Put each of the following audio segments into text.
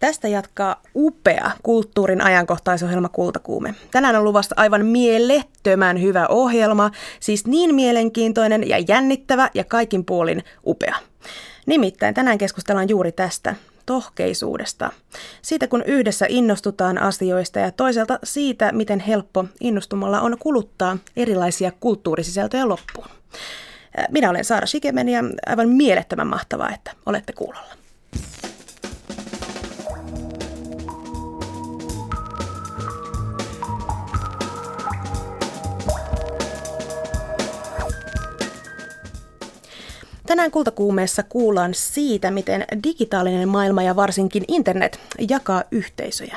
Tästä jatkaa upea kulttuurin ajankohtaisohjelma Kultakuume. Tänään on luvasta aivan mielettömän hyvä ohjelma, siis niin mielenkiintoinen ja jännittävä ja kaikin puolin upea. Nimittäin tänään keskustellaan juuri tästä, tohkeisuudesta. Siitä, kun yhdessä innostutaan asioista ja toisaalta siitä, miten helppo innostumalla on kuluttaa erilaisia kulttuurisisältöjä loppuun. Minä olen Saara Shikemen ja aivan mielettömän mahtavaa, että olette kuulolla. Tänään kultakuumeessa kuullaan siitä, miten digitaalinen maailma ja varsinkin internet jakaa yhteisöjä.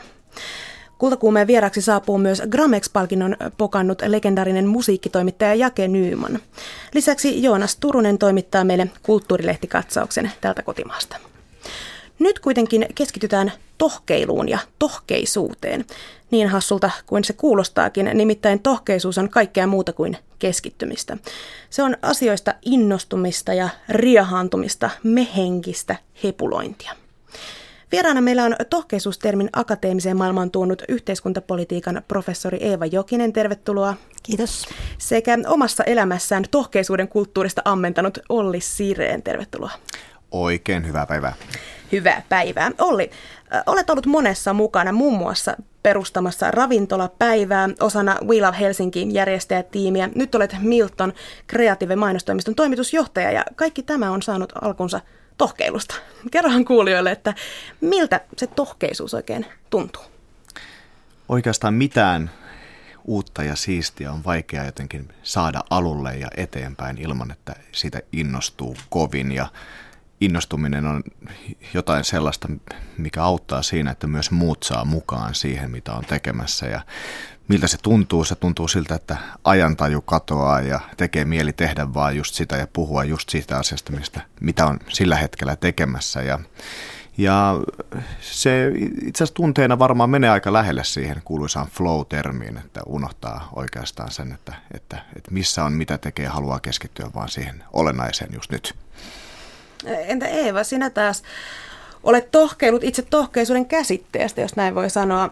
Kultakuumeen vieraksi saapuu myös Gramex-palkinnon pokannut legendaarinen musiikkitoimittaja Jake Nyyman. Lisäksi Joonas Turunen toimittaa meille kulttuurilehtikatsauksen tältä kotimaasta. Nyt kuitenkin keskitytään tohkeiluun ja tohkeisuuteen. Niin hassulta kuin se kuulostaakin, nimittäin tohkeisuus on kaikkea muuta kuin keskittymistä. Se on asioista innostumista ja riehaantumista, mehenkistä hepulointia. Vieraana meillä on tohkeisuustermin akateemiseen maailmaan tuonut yhteiskuntapolitiikan professori Eeva Jokinen, tervetuloa. Kiitos. Sekä omassa elämässään tohkeisuuden kulttuurista ammentanut Olli Sireen, tervetuloa. Oikein hyvää päivää. Hyvää päivää. Olli, olet ollut monessa mukana, muun muassa perustamassa ravintolapäivää osana We Love Helsinkiin järjestäjätiimiä. Nyt olet Milton Creative mainostoimiston toimitusjohtaja ja kaikki tämä on saanut alkunsa tohkeilusta. Kerrohan kuulijoille, että miltä se tohkeisuus oikein tuntuu? Oikeastaan mitään uutta ja siistiä on vaikea jotenkin saada alulle ja eteenpäin ilman, että siitä innostuu kovin. Ja innostuminen on jotain sellaista, mikä auttaa siinä, että myös muut saa mukaan siihen, mitä on tekemässä. Ja miltä se tuntuu? Se tuntuu siltä, että ajantaju katoaa ja tekee mieli tehdä vaan just sitä ja puhua just siitä asiasta, mistä, mitä on sillä hetkellä tekemässä. Ja, ja se itse asiassa tunteena varmaan menee aika lähelle siihen kuuluisaan flow-termiin, että unohtaa oikeastaan sen, että, että, että missä on, mitä tekee, haluaa keskittyä vaan siihen olennaiseen just nyt. Entä Eeva, sinä taas olet tohkeilut itse tohkeisuuden käsitteestä, jos näin voi sanoa.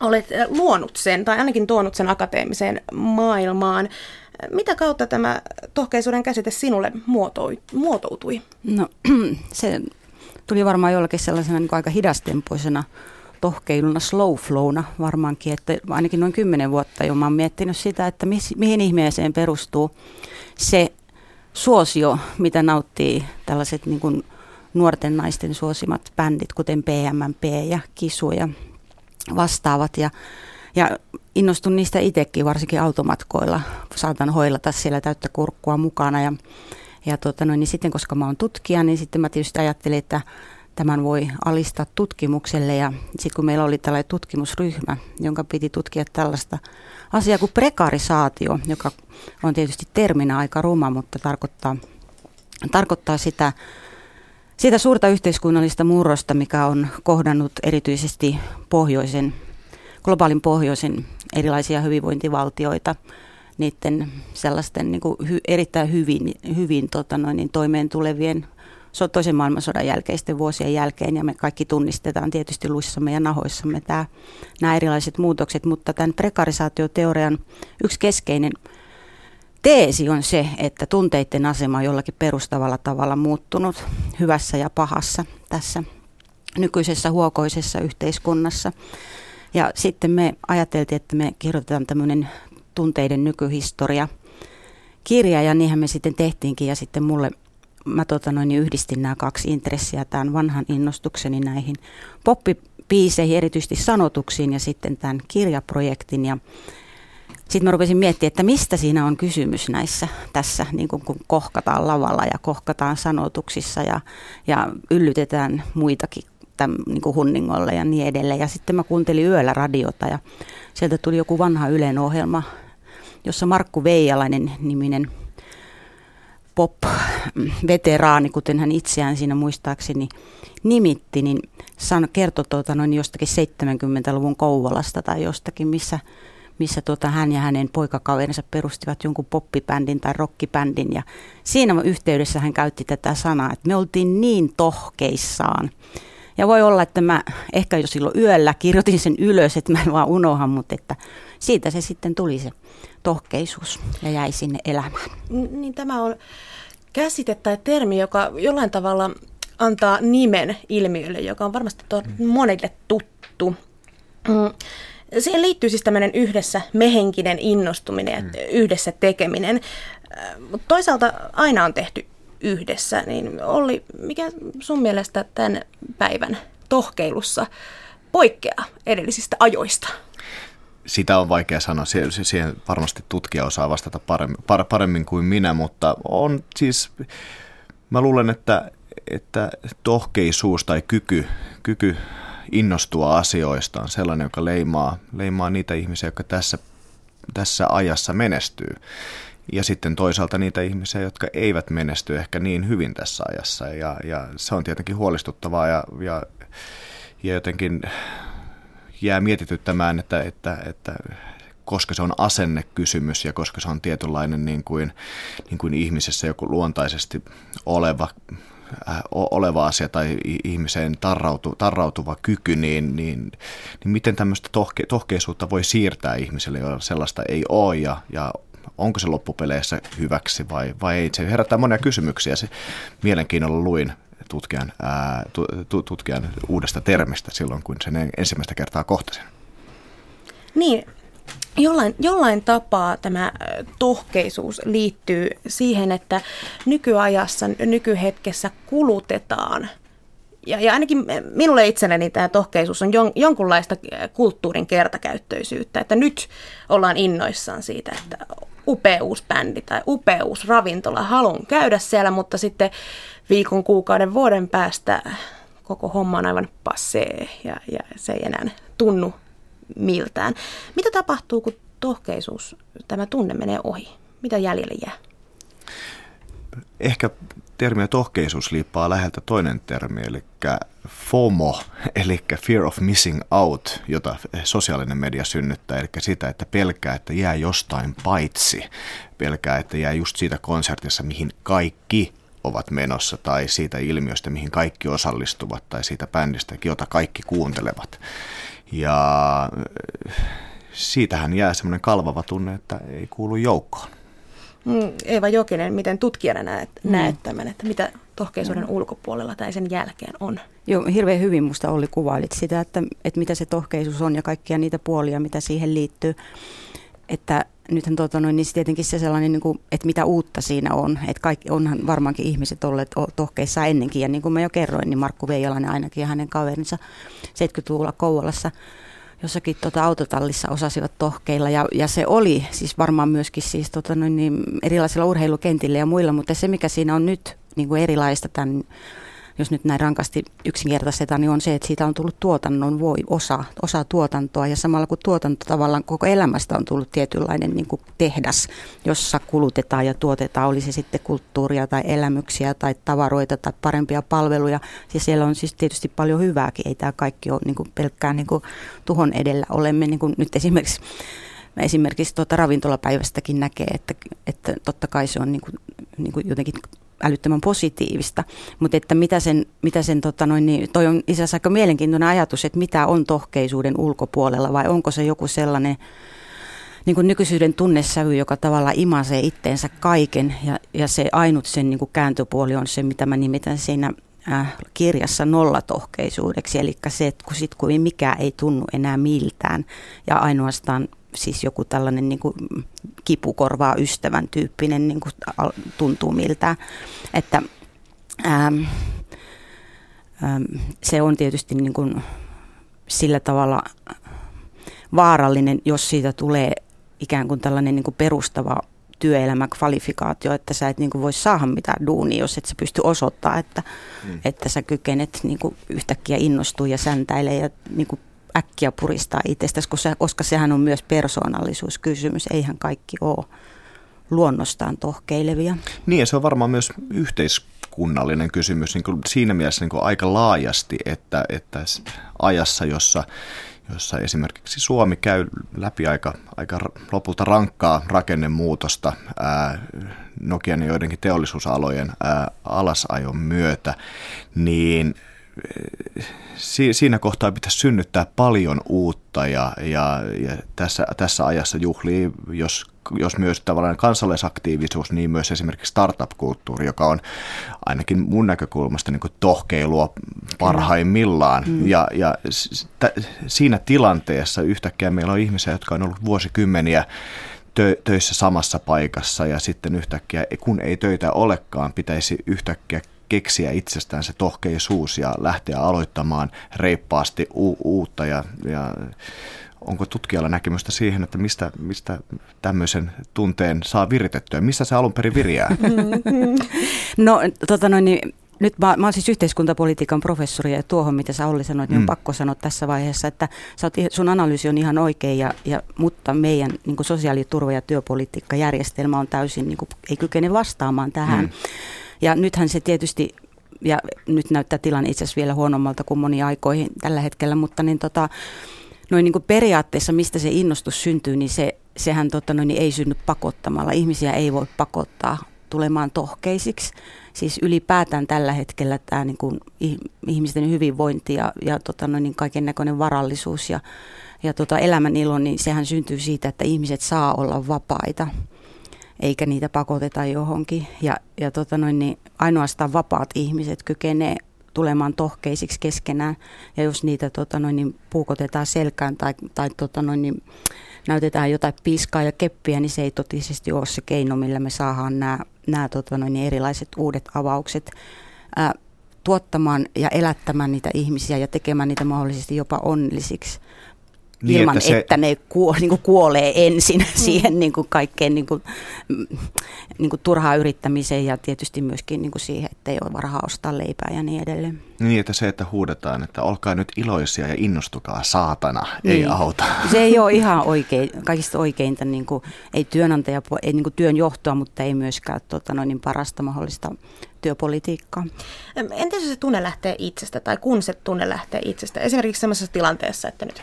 Olet eh, luonut sen, tai ainakin tuonut sen akateemiseen maailmaan. Mitä kautta tämä tohkeisuuden käsite sinulle muotoutui? No se tuli varmaan jollakin sellaisena niin aika hidastempoisena tohkeiluna, slow flowna varmaankin, että ainakin noin kymmenen vuotta jo mä oon miettinyt sitä, että mihin ihmeeseen perustuu se suosio, mitä nauttii tällaiset niin kuin nuorten naisten suosimat bändit, kuten PMMP ja Kisu ja vastaavat. Ja, ja innostun niistä itsekin, varsinkin automatkoilla. Saatan hoilata siellä täyttä kurkkua mukana. Ja, ja tota noin, niin sitten, koska mä oon tutkija, niin sitten mä tietysti ajattelin, että tämän voi alistaa tutkimukselle. Ja sitten kun meillä oli tällainen tutkimusryhmä, jonka piti tutkia tällaista asiaa kuin prekarisaatio, joka on tietysti terminä aika ruma, mutta tarkoittaa, tarkoittaa sitä, sitä suurta yhteiskunnallista murrosta, mikä on kohdannut erityisesti pohjoisen, globaalin pohjoisen erilaisia hyvinvointivaltioita, niiden sellaisten niin kuin hy, erittäin hyvin, hyvin tota noin, niin toimeen tulevien toisen maailmansodan jälkeisten vuosien jälkeen ja me kaikki tunnistetaan tietysti luissamme ja nahoissamme tämä, nämä erilaiset muutokset, mutta tämän prekarisaatioteorian yksi keskeinen teesi on se, että tunteiden asema on jollakin perustavalla tavalla muuttunut hyvässä ja pahassa tässä nykyisessä huokoisessa yhteiskunnassa. Ja sitten me ajateltiin, että me kirjoitetaan tämmöinen tunteiden nykyhistoria kirja ja niinhän me sitten tehtiinkin ja sitten mulle mä tota noin, niin yhdistin nämä kaksi intressiä, tämän vanhan innostukseni näihin poppipiiseihin, erityisesti sanotuksiin ja sitten tämän kirjaprojektin. Ja sitten mä rupesin miettimään, että mistä siinä on kysymys näissä tässä, niin kun, kun kohkataan lavalla ja kohkataan sanotuksissa ja, ja yllytetään muitakin tämän, niin kuin hunningolle ja niin edelleen. Ja sitten mä kuuntelin yöllä radiota ja sieltä tuli joku vanha Ylen ohjelma, jossa Markku Veijalainen niminen pop-veteraani, kuten hän itseään siinä muistaakseni nimitti, niin san, kertoi tuota, noin jostakin 70-luvun Kouvolasta tai jostakin, missä, missä tuota, hän ja hänen poikakaverinsa perustivat jonkun poppibändin tai rockibändin. Ja siinä yhteydessä hän käytti tätä sanaa, että me oltiin niin tohkeissaan Ja voi olla, että mä ehkä jo silloin yöllä kirjoitin sen ylös, että mä en vaan unohan, mutta että siitä se sitten tuli se tohkeisuus ja jäi sinne elämään. Niin tämä on käsite tai termi, joka jollain tavalla antaa nimen ilmiölle, joka on varmasti monille tuttu. Mm. Siihen liittyy siis tämmöinen yhdessä mehenkinen innostuminen ja mm. yhdessä tekeminen. Mutta toisaalta aina on tehty yhdessä, niin Olli, mikä sun mielestä tämän päivän tohkeilussa poikkeaa edellisistä ajoista? Sitä on vaikea sanoa. Siihen varmasti tutkija osaa vastata paremmin, paremmin kuin minä, mutta on siis, mä luulen, että, että tohkeisuus tai kyky, kyky innostua asioista on sellainen, joka leimaa, leimaa niitä ihmisiä, jotka tässä, tässä ajassa menestyy ja sitten toisaalta niitä ihmisiä, jotka eivät menesty ehkä niin hyvin tässä ajassa. Ja, ja se on tietenkin huolestuttavaa ja, ja, ja jotenkin jää mietityttämään, että, että, että koska se on asennekysymys ja koska se on tietynlainen niin kuin, niin kuin ihmisessä joku luontaisesti oleva, äh, oleva asia tai ihmiseen tarrautu, tarrautuva kyky, niin, niin, niin miten tämmöistä tohke, tohkeisuutta voi siirtää ihmiselle, jolla sellaista ei ole ja, ja onko se loppupeleissä hyväksi vai, vai ei. Se herättää monia kysymyksiä. Se mielenkiinnolla luin tutkijan, ää, tutkijan uudesta termistä silloin, kun sen ensimmäistä kertaa kohtasin. Niin, jollain, jollain tapaa tämä tohkeisuus liittyy siihen, että nykyajassa, nykyhetkessä kulutetaan – ja, ja ainakin minulle itselleni tämä tohkeisuus on jon, jonkunlaista kulttuurin kertakäyttöisyyttä, että nyt ollaan innoissaan siitä, että upeusbändi tai upeusravintola, haluan käydä siellä, mutta sitten viikon, kuukauden, vuoden päästä koko homma on aivan passee ja, ja se ei enää tunnu miltään. Mitä tapahtuu, kun tohkeisuus, tämä tunne menee ohi? Mitä jäljelle jää? Ehkä termiä tohkeisuus liippaa läheltä toinen termi, eli FOMO, eli Fear of Missing Out, jota sosiaalinen media synnyttää, eli sitä, että pelkää, että jää jostain paitsi, pelkää, että jää just siitä konsertissa, mihin kaikki ovat menossa, tai siitä ilmiöstä, mihin kaikki osallistuvat, tai siitä bändistä, jota kaikki kuuntelevat. Ja siitähän jää semmoinen kalvava tunne, että ei kuulu joukkoon. Mm, Eeva Jokinen, miten tutkijana näet, mm. näet tämän, että mitä tohkeisuuden mm. ulkopuolella tai sen jälkeen on? Joo, hirveän hyvin musta oli kuvailit sitä, että, että mitä se tohkeisuus on ja kaikkia niitä puolia, mitä siihen liittyy. Että nythän tuota, noin, niin tietenkin se sellainen, niin kuin, että mitä uutta siinä on. Että kaikki, onhan varmaankin ihmiset olleet tohkeissa ennenkin. Ja niin kuin mä jo kerroin, niin Markku Veijalainen ainakin ja hänen kaverinsa 70-luvulla Kouvolassa – jossakin tota autotallissa osasivat tohkeilla. Ja, ja se oli siis varmaan myöskin siis tota noin, niin erilaisilla urheilukentillä ja muilla, mutta se mikä siinä on nyt niin kuin erilaista tämän jos nyt näin rankasti yksinkertaistetaan, niin on se, että siitä on tullut tuotannon voi osa, osa tuotantoa ja samalla kun tuotanto tavallaan koko elämästä on tullut tietynlainen niin kuin tehdas, jossa kulutetaan ja tuotetaan, oli se sitten kulttuuria tai elämyksiä tai tavaroita tai parempia palveluja. Ja siellä on siis tietysti paljon hyvääkin, ei tämä kaikki ole niin kuin pelkkään niin kuin tuhon edellä. Olemme niin kuin nyt esimerkiksi esimerkiksi tuota ravintolapäivästäkin näkee, että, että totta kai se on niin kuin, niin kuin jotenkin älyttömän positiivista, mutta että mitä sen, mitä sen tota noin, niin toi on itse asiassa aika mielenkiintoinen ajatus, että mitä on tohkeisuuden ulkopuolella vai onko se joku sellainen niin kuin nykyisyyden tunnesävy, joka tavallaan imasee itteensä kaiken ja, ja se ainut sen niin kuin kääntöpuoli on se, mitä mä nimitän siinä äh, kirjassa nollatohkeisuudeksi, eli se, että kun sit kun mikään ei tunnu enää miltään ja ainoastaan siis joku tällainen niin kuin kipukorvaa ystävän tyyppinen niin kuin tuntuu miltä. Että ähm, ähm, se on tietysti niin kuin sillä tavalla vaarallinen, jos siitä tulee ikään kuin tällainen niin kuin perustava työelämäkvalifikaatio, että sä et niin kuin voi saada mitään duunia, jos et sä pysty osoittamaan, että, mm. että sä kykenet niin kuin yhtäkkiä innostua ja säntäilee ja niin kuin äkkiä puristaa itsestäsi, koska, koska sehän on myös persoonallisuuskysymys. Eihän kaikki ole luonnostaan tohkeilevia. Niin ja se on varmaan myös yhteiskunnallinen kysymys niin kuin siinä mielessä niin kuin aika laajasti, että, että ajassa, jossa jossa esimerkiksi Suomi käy läpi aika, aika lopulta rankkaa rakennemuutosta ää, Nokian ja joidenkin teollisuusalojen ää, alasajon myötä, niin siinä kohtaa pitäisi synnyttää paljon uutta ja, ja, ja tässä, tässä ajassa juhlii, jos, jos myös tavallaan kansalaisaktiivisuus, niin myös esimerkiksi startup-kulttuuri, joka on ainakin mun näkökulmasta niin kuin tohkeilua parhaimmillaan. Mm. Ja, ja siinä tilanteessa yhtäkkiä meillä on ihmisiä, jotka on ollut vuosikymmeniä tö, töissä samassa paikassa ja sitten yhtäkkiä, kun ei töitä olekaan, pitäisi yhtäkkiä keksiä itsestään se tohkeisuus ja lähteä aloittamaan reippaasti u- uutta ja, ja onko tutkijalla näkemystä siihen, että mistä, mistä tämmöisen tunteen saa viritettyä? Missä se alun perin viriää? No tota noin, niin nyt mä, mä olen siis yhteiskuntapolitiikan professori ja tuohon, mitä sä Olli sanoit, niin on mm. pakko sanoa tässä vaiheessa, että sä oot, sun analyysi on ihan oikein, ja, ja, mutta meidän niin sosiaaliturva- ja työpolitiikkajärjestelmä on täysin, niin kuin, ei kykene vastaamaan tähän. Mm. Ja nythän se tietysti, ja nyt näyttää tilanne itse asiassa vielä huonommalta kuin moni aikoihin tällä hetkellä, mutta niin tota, noin niin kuin periaatteessa, mistä se innostus syntyy, niin se, sehän tota, noin, niin ei synny pakottamalla. Ihmisiä ei voi pakottaa tulemaan tohkeisiksi. Siis ylipäätään tällä hetkellä tämä niin kuin ihmisten hyvinvointi ja, ja tota, noin, niin kaiken näköinen varallisuus ja, ja tota, elämän ilo, niin sehän syntyy siitä, että ihmiset saa olla vapaita eikä niitä pakoteta johonkin. Ja, ja tota noin, niin ainoastaan vapaat ihmiset kykenee tulemaan tohkeisiksi keskenään. Ja jos niitä tota noin, niin puukotetaan selkään tai, tai tota noin, niin näytetään jotain piskaa ja keppiä, niin se ei totisesti ole se keino, millä me saadaan nämä, nämä tota noin, niin erilaiset uudet avaukset ää, tuottamaan ja elättämään niitä ihmisiä ja tekemään niitä mahdollisesti jopa onnellisiksi niin, ilman, että, se... että ne kuo, niin kuin kuolee ensin mm. siihen niin kuin kaikkeen niin kuin, niin kuin turhaan yrittämiseen ja tietysti myöskin niin kuin siihen, että ei ole rahaa ostaa leipää ja niin edelleen. Niin, että se, että huudetaan, että olkaa nyt iloisia ja innostukaa, saatana, niin. ei auta. Se ei ole ihan oikein, kaikista oikeinta, niin kuin, ei työnantaja, ei niin kuin työnjohtoa, mutta ei myöskään tota, noin niin parasta mahdollista työpolitiikkaa. Entä se tunne lähtee itsestä tai kun se tunne lähtee itsestä? Esimerkiksi sellaisessa tilanteessa, että nyt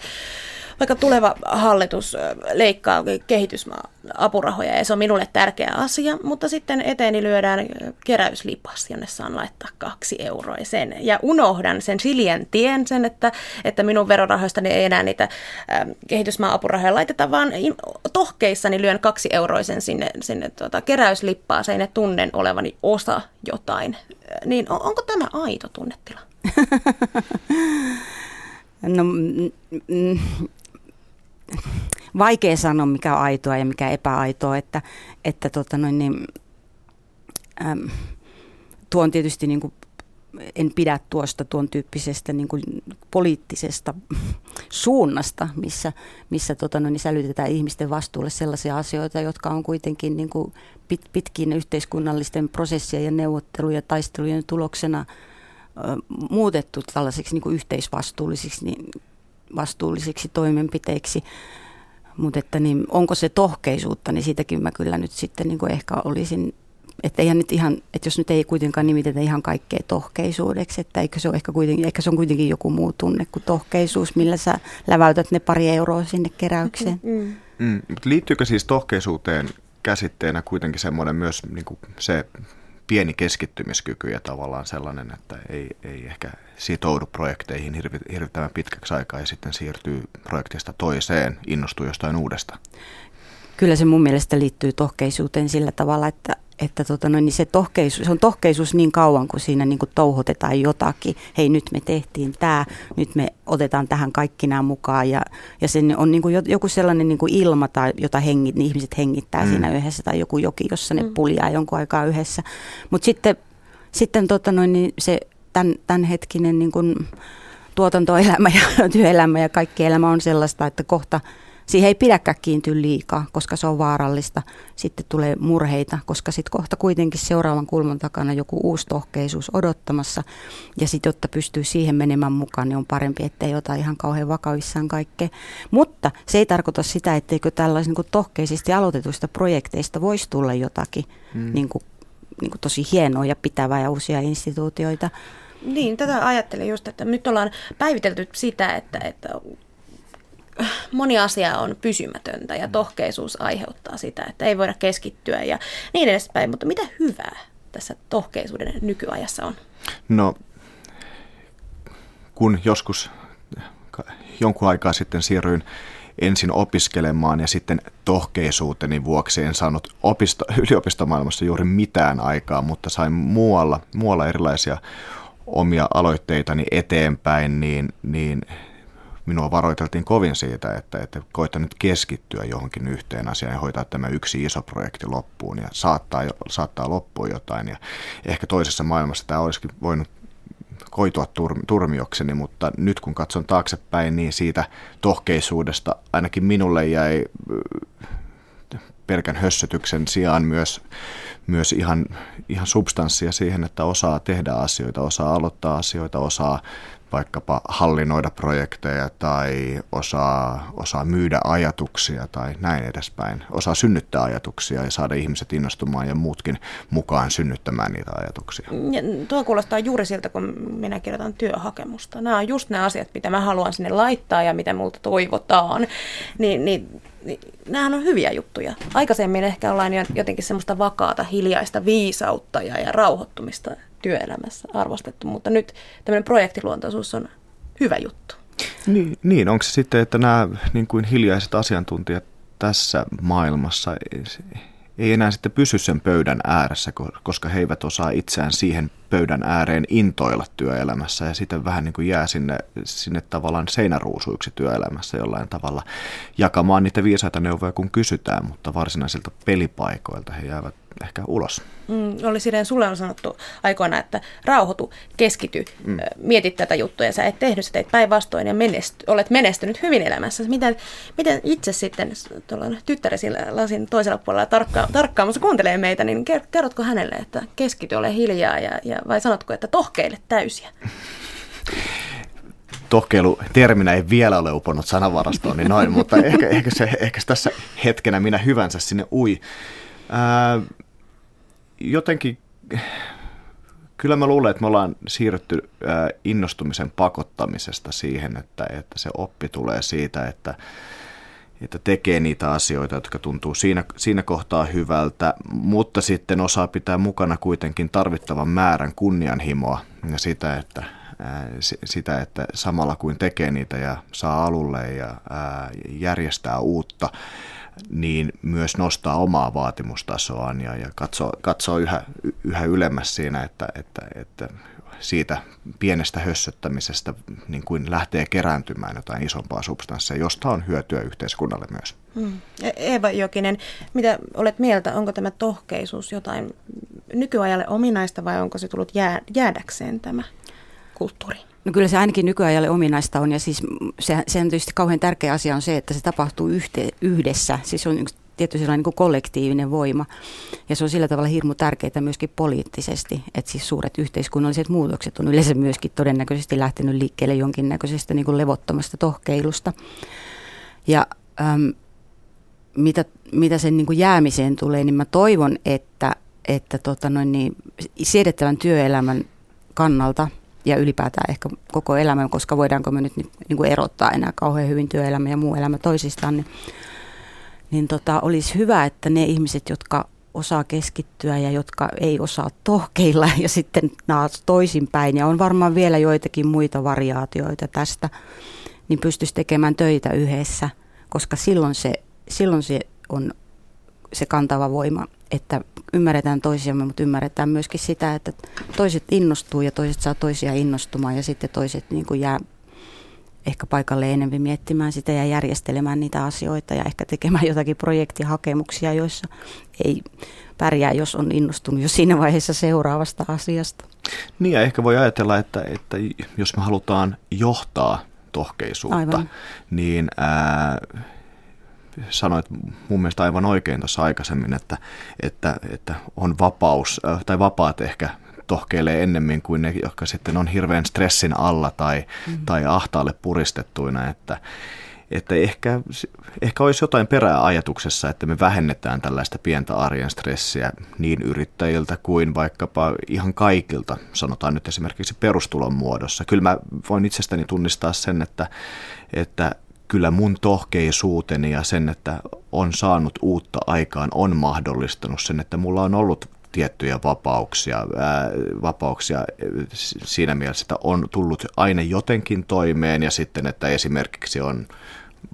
vaikka tuleva hallitus leikkaa kehitysmaa-apurahoja ja se on minulle tärkeä asia, mutta sitten eteeni lyödään keräyslipas, jonne saan laittaa kaksi euroa sen. Ja unohdan sen siljen tien sen, että, että minun verorahoistani ei enää niitä kehitysmaa-apurahoja laiteta, vaan tohkeissani lyön kaksi euroisen sinne, sinne tuota, keräyslippaaseen ja tunnen olevani osa jotain. Niin on, onko tämä aito tunnetila? No, mm, mm, vaikea sanoa, mikä on aitoa ja mikä epäaitoa, että, että tota noin, niin, äm, tuo on tietysti niin kuin, en pidä tuosta tuon tyyppisestä niin kuin poliittisesta suunnasta, missä, missä tota noin, niin sälytetään ihmisten vastuulle sellaisia asioita, jotka on kuitenkin niin kuin pit, pitkin yhteiskunnallisten prosessien ja neuvottelujen ja taistelujen tuloksena muutettu tällaisiksi niin kuin yhteisvastuullisiksi niin vastuullisiksi toimenpiteiksi. Mutta että niin, onko se tohkeisuutta, niin siitäkin mä kyllä nyt sitten niin kuin ehkä olisin, että eihän nyt ihan, että jos nyt ei kuitenkaan nimitetä ihan kaikkea tohkeisuudeksi, että eikö se, ole ehkä, kuitenkin, ehkä se on kuitenkin joku muu tunne kuin tohkeisuus, millä sä läväytät ne pari euroa sinne keräykseen. Mm. Mm. Liittyykö siis tohkeisuuteen käsitteenä kuitenkin semmoinen myös niin kuin se pieni keskittymiskyky ja tavallaan sellainen, että ei, ei ehkä sitoudu projekteihin hirvittävän pitkäksi aikaa ja sitten siirtyy projektista toiseen, innostuu jostain uudesta. Kyllä se mun mielestä liittyy tohkeisuuteen sillä tavalla, että että tota no, niin se, tohkeisuus, se on tohkeisuus niin kauan, kun siinä niin kuin touhotetaan jotakin. Hei, nyt me tehtiin tämä, nyt me otetaan tähän kaikki nämä mukaan. Ja, ja se on niin kuin joku sellainen niin kuin ilma, tai, jota hengit, niin ihmiset hengittää mm. siinä yhdessä, tai joku joki, jossa ne mm. puljaa jonkun aikaa yhdessä. Mutta sitten, sitten tota no, niin se tämän, tämänhetkinen niin kuin tuotantoelämä ja työelämä ja kaikki elämä on sellaista, että kohta – Siihen ei pidäkään kiintyä liikaa, koska se on vaarallista. Sitten tulee murheita, koska sitten kohta kuitenkin seuraavan kulman takana joku uusi tohkeisuus odottamassa. Ja sitten jotta pystyy siihen menemään mukaan, niin on parempi, ettei ota ihan kauhean vakavissaan kaikkea. Mutta se ei tarkoita sitä, etteikö tällaisen niin tohkeisesti aloitetuista projekteista voisi tulla jotakin mm. niin kuin, niin kuin tosi hienoa ja pitävää ja uusia instituutioita. Niin, tätä ajattelin just, että nyt ollaan päivitelty sitä, että, että moni asia on pysymätöntä ja tohkeisuus aiheuttaa sitä, että ei voida keskittyä ja niin edespäin. Mutta mitä hyvää tässä tohkeisuuden nykyajassa on? No kun joskus jonkun aikaa sitten siirryin ensin opiskelemaan ja sitten tohkeisuuteni vuoksi en saanut opisto, yliopistomaailmassa juuri mitään aikaa, mutta sain muualla, muualla erilaisia omia aloitteitani eteenpäin, niin, niin minua varoiteltiin kovin siitä, että, että koita nyt keskittyä johonkin yhteen asiaan ja hoitaa tämä yksi iso projekti loppuun ja saattaa, saattaa loppua jotain. Ja ehkä toisessa maailmassa tämä olisikin voinut koitua turmiokseni, mutta nyt kun katson taaksepäin, niin siitä tohkeisuudesta ainakin minulle jäi pelkän hössötyksen sijaan myös, myös ihan, ihan substanssia siihen, että osaa tehdä asioita, osaa aloittaa asioita, osaa vaikkapa hallinnoida projekteja tai osaa, osaa myydä ajatuksia tai näin edespäin. Osaa synnyttää ajatuksia ja saada ihmiset innostumaan ja muutkin mukaan synnyttämään niitä ajatuksia. Ja tuo kuulostaa juuri siltä, kun minä kirjoitan työhakemusta. Nämä on just ne asiat, mitä mä haluan sinne laittaa ja mitä multa toivotaan. Niin, niin niin nämähän on hyviä juttuja. Aikaisemmin ehkä ollaan jotenkin semmoista vakaata, hiljaista viisautta ja, ja rauhoittumista työelämässä arvostettu, mutta nyt tämmöinen projektiluontoisuus on hyvä juttu. Niin, niin onko se sitten, että nämä niin kuin hiljaiset asiantuntijat tässä maailmassa ei enää sitten pysy sen pöydän ääressä, koska he eivät osaa itseään siihen pöydän ääreen intoilla työelämässä ja sitten vähän niin kuin jää sinne, sinne tavallaan seinäruusuiksi työelämässä jollain tavalla jakamaan niitä viisaita neuvoja, kun kysytään, mutta varsinaisilta pelipaikoilta he jäävät ehkä ulos. Mm, oli Sireen, sulle on sanottu aikoina, että rauhoitu, keskity, mm. mietit tätä juttua ja sä et tehnyt, sä teit päinvastoin ja menesty, olet menestynyt hyvin elämässä. Miten, miten itse sitten, tuolla tyttäresi lasin toisella puolella tarkka, tarkkaamassa kuuntelee meitä, niin kerrotko hänelle, että keskity, ole hiljaa ja, ja vai sanotko, että tohkeile täysiä? tohkeilu terminä ei vielä ole uponnut sanavarastoon, niin noin, mutta ehkä, ehkä, se, ehkä tässä hetkenä minä hyvänsä sinne ui. Ää, jotenkin, kyllä mä luulen, että me ollaan siirrytty innostumisen pakottamisesta siihen, että, että se oppi tulee siitä, että, että tekee niitä asioita, jotka tuntuu siinä, siinä kohtaa hyvältä, mutta sitten osaa pitää mukana kuitenkin tarvittavan määrän kunnianhimoa ja sitä, että, sitä, että samalla kuin tekee niitä ja saa alulle ja ää, järjestää uutta, niin myös nostaa omaa vaatimustasoaan ja, ja katsoo, katsoo yhä, yhä ylemmäs siinä, että, että, että siitä pienestä hössöttämisestä niin kuin lähtee kerääntymään jotain isompaa substanssia, josta on hyötyä yhteiskunnalle myös. Hmm. Eeva Jokinen, mitä olet mieltä, onko tämä tohkeisuus jotain nykyajalle ominaista vai onko se tullut jää, jäädäkseen tämä kulttuuri? No kyllä se ainakin nykyajalle ominaista on ja siis se, se on tietysti kauhean tärkeä asia on se, että se tapahtuu yhte, yhdessä. Siis on tietty sellainen niin kollektiivinen voima ja se on sillä tavalla hirmu tärkeää myöskin poliittisesti, että siis suuret yhteiskunnalliset muutokset on yleensä myöskin todennäköisesti lähtenyt liikkeelle jonkinnäköisestä niin kuin levottomasta tohkeilusta. Ja äm, mitä, mitä sen niin kuin jäämiseen tulee, niin mä toivon, että, että tota noin niin, siedettävän työelämän kannalta – ja ylipäätään ehkä koko elämän, koska voidaanko me nyt niin kuin erottaa enää kauhean hyvin työelämä ja muu elämä toisistaan, niin, niin tota, olisi hyvä, että ne ihmiset, jotka osaa keskittyä ja jotka ei osaa tohkeilla ja sitten taas toisinpäin ja on varmaan vielä joitakin muita variaatioita tästä, niin pystyisi tekemään töitä yhdessä, koska silloin se, silloin se on se kantava voima, että ymmärretään toisiamme, mutta ymmärretään myöskin sitä, että toiset innostuu ja toiset saa toisia innostumaan ja sitten toiset niin kuin jää ehkä paikalle enemmän miettimään sitä ja järjestelemään niitä asioita ja ehkä tekemään jotakin projektihakemuksia, joissa ei pärjää, jos on innostunut jo siinä vaiheessa seuraavasta asiasta. Niin ja ehkä voi ajatella, että, että jos me halutaan johtaa tohkeisuutta, Aivan. niin ää, sanoit mun mielestä aivan oikein tuossa aikaisemmin, että, että, että on vapaus, äh, tai vapaat ehkä tohkeilee ennemmin kuin ne, jotka sitten on hirveän stressin alla tai, mm. tai ahtaalle puristettuina, että, että ehkä, ehkä olisi jotain perää ajatuksessa, että me vähennetään tällaista pientä arjen stressiä niin yrittäjiltä kuin vaikkapa ihan kaikilta, sanotaan nyt esimerkiksi perustulon muodossa. Kyllä mä voin itsestäni tunnistaa sen, että, että kyllä mun tohkeisuuteni ja sen, että on saanut uutta aikaan, on mahdollistanut sen, että mulla on ollut tiettyjä vapauksia, ää, vapauksia siinä mielessä, että on tullut aina jotenkin toimeen ja sitten, että esimerkiksi on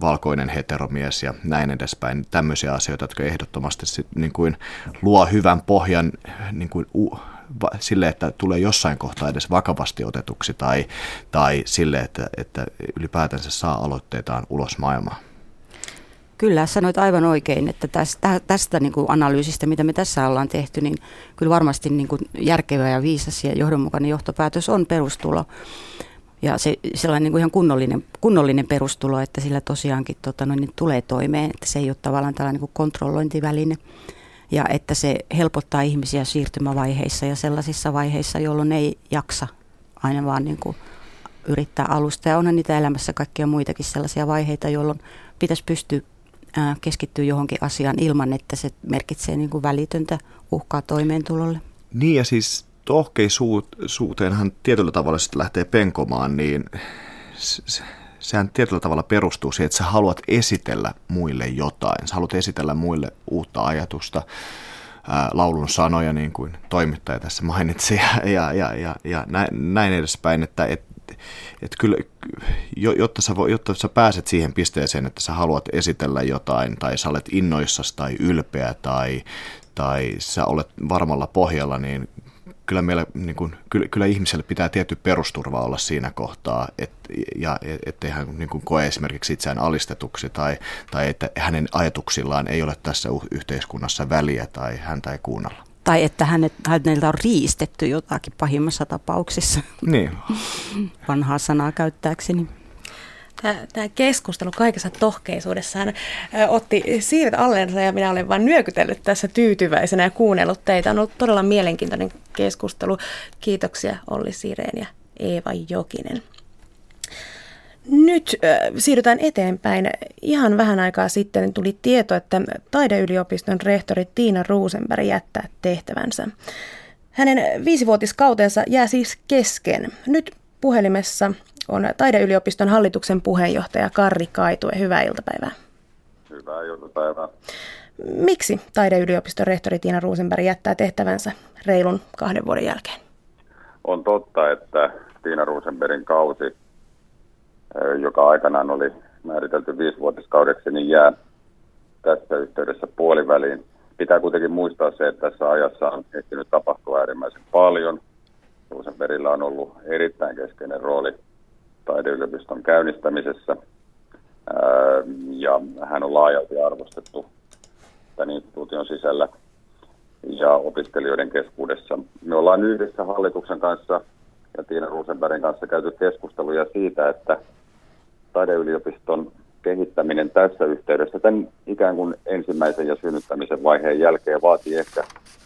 valkoinen heteromies ja näin edespäin. Tämmöisiä asioita, jotka ehdottomasti sit, niin kuin, luo hyvän pohjan niin kuin, u, sille, että tulee jossain kohtaa edes vakavasti otetuksi tai, tai sille, että, että ylipäätänsä saa aloitteitaan ulos maailmaan. Kyllä, sanoit aivan oikein, että tästä, tästä niin kuin analyysistä, mitä me tässä ollaan tehty, niin kyllä varmasti niin kuin järkevä ja viisas ja johdonmukainen johtopäätös on perustulo. Ja se sellainen niin kuin ihan kunnollinen, kunnollinen perustulo, että sillä tosiaankin tota, no, niin tulee toimeen, että se ei ole tavallaan tällainen niin kuin kontrollointiväline. Ja että se helpottaa ihmisiä siirtymävaiheissa ja sellaisissa vaiheissa, jolloin ei jaksa aina vaan niin kuin yrittää alusta. Ja onhan niitä elämässä kaikkia muitakin sellaisia vaiheita, jolloin pitäisi pystyä keskittyä johonkin asiaan ilman, että se merkitsee niin kuin välitöntä uhkaa toimeentulolle. Niin ja siis tohkeisuuteenhan tietyllä tavalla sitten lähtee penkomaan, niin sehän tietyllä tavalla perustuu siihen, että sä haluat esitellä muille jotain. Sä haluat esitellä muille uutta ajatusta, ää, laulun sanoja, niin kuin toimittaja tässä mainitsi, ja, ja, ja, ja, ja näin, edespäin, että et, et kyllä, jotta sä, jotta sä pääset siihen pisteeseen, että sä haluat esitellä jotain, tai sä olet innoissas tai ylpeä, tai, tai sä olet varmalla pohjalla, niin kyllä, meillä, niin kuin, kyllä, kyllä ihmiselle pitää tietty perusturva olla siinä kohtaa, et, ja ettei hän niin kuin, koe esimerkiksi itseään alistetuksi tai, tai että hänen ajatuksillaan ei ole tässä yhteiskunnassa väliä tai häntä ei kuunnella. Tai että hänet, häneltä on riistetty jotakin pahimmassa tapauksessa. Niin. Vanhaa sanaa käyttääkseni. Tämä keskustelu kaikessa tohkeisuudessaan otti siivet alleensa ja minä olen vain nyökytellyt tässä tyytyväisenä ja kuunnellut teitä. On ollut todella mielenkiintoinen keskustelu. Kiitoksia Olli Sireen ja Eeva Jokinen. Nyt siirrytään eteenpäin. Ihan vähän aikaa sitten tuli tieto, että taideyliopiston rehtori Tiina Ruusenberg jättää tehtävänsä. Hänen viisivuotiskautensa jää siis kesken. Nyt puhelimessa on taideyliopiston hallituksen puheenjohtaja Karri Kaitue. Hyvää iltapäivää. Hyvää iltapäivää. Miksi taideyliopiston rehtori Tiina Ruusenberg jättää tehtävänsä reilun kahden vuoden jälkeen? On totta, että Tiina Ruusenbergin kausi joka aikanaan oli määritelty viisivuotiskaudeksi, niin jää tässä yhteydessä puoliväliin. Pitää kuitenkin muistaa se, että tässä ajassa on ehtinyt tapahtua äärimmäisen paljon. Rosenbergillä on ollut erittäin keskeinen rooli taideyliopiston käynnistämisessä. Ja hän on laajalti arvostettu tämän instituution sisällä ja opiskelijoiden keskuudessa. Me ollaan yhdessä hallituksen kanssa ja Tiina Rosenbergin kanssa käyty keskusteluja siitä, että taideyliopiston kehittäminen tässä yhteydessä tämän ikään kuin ensimmäisen ja synnyttämisen vaiheen jälkeen vaatii ehkä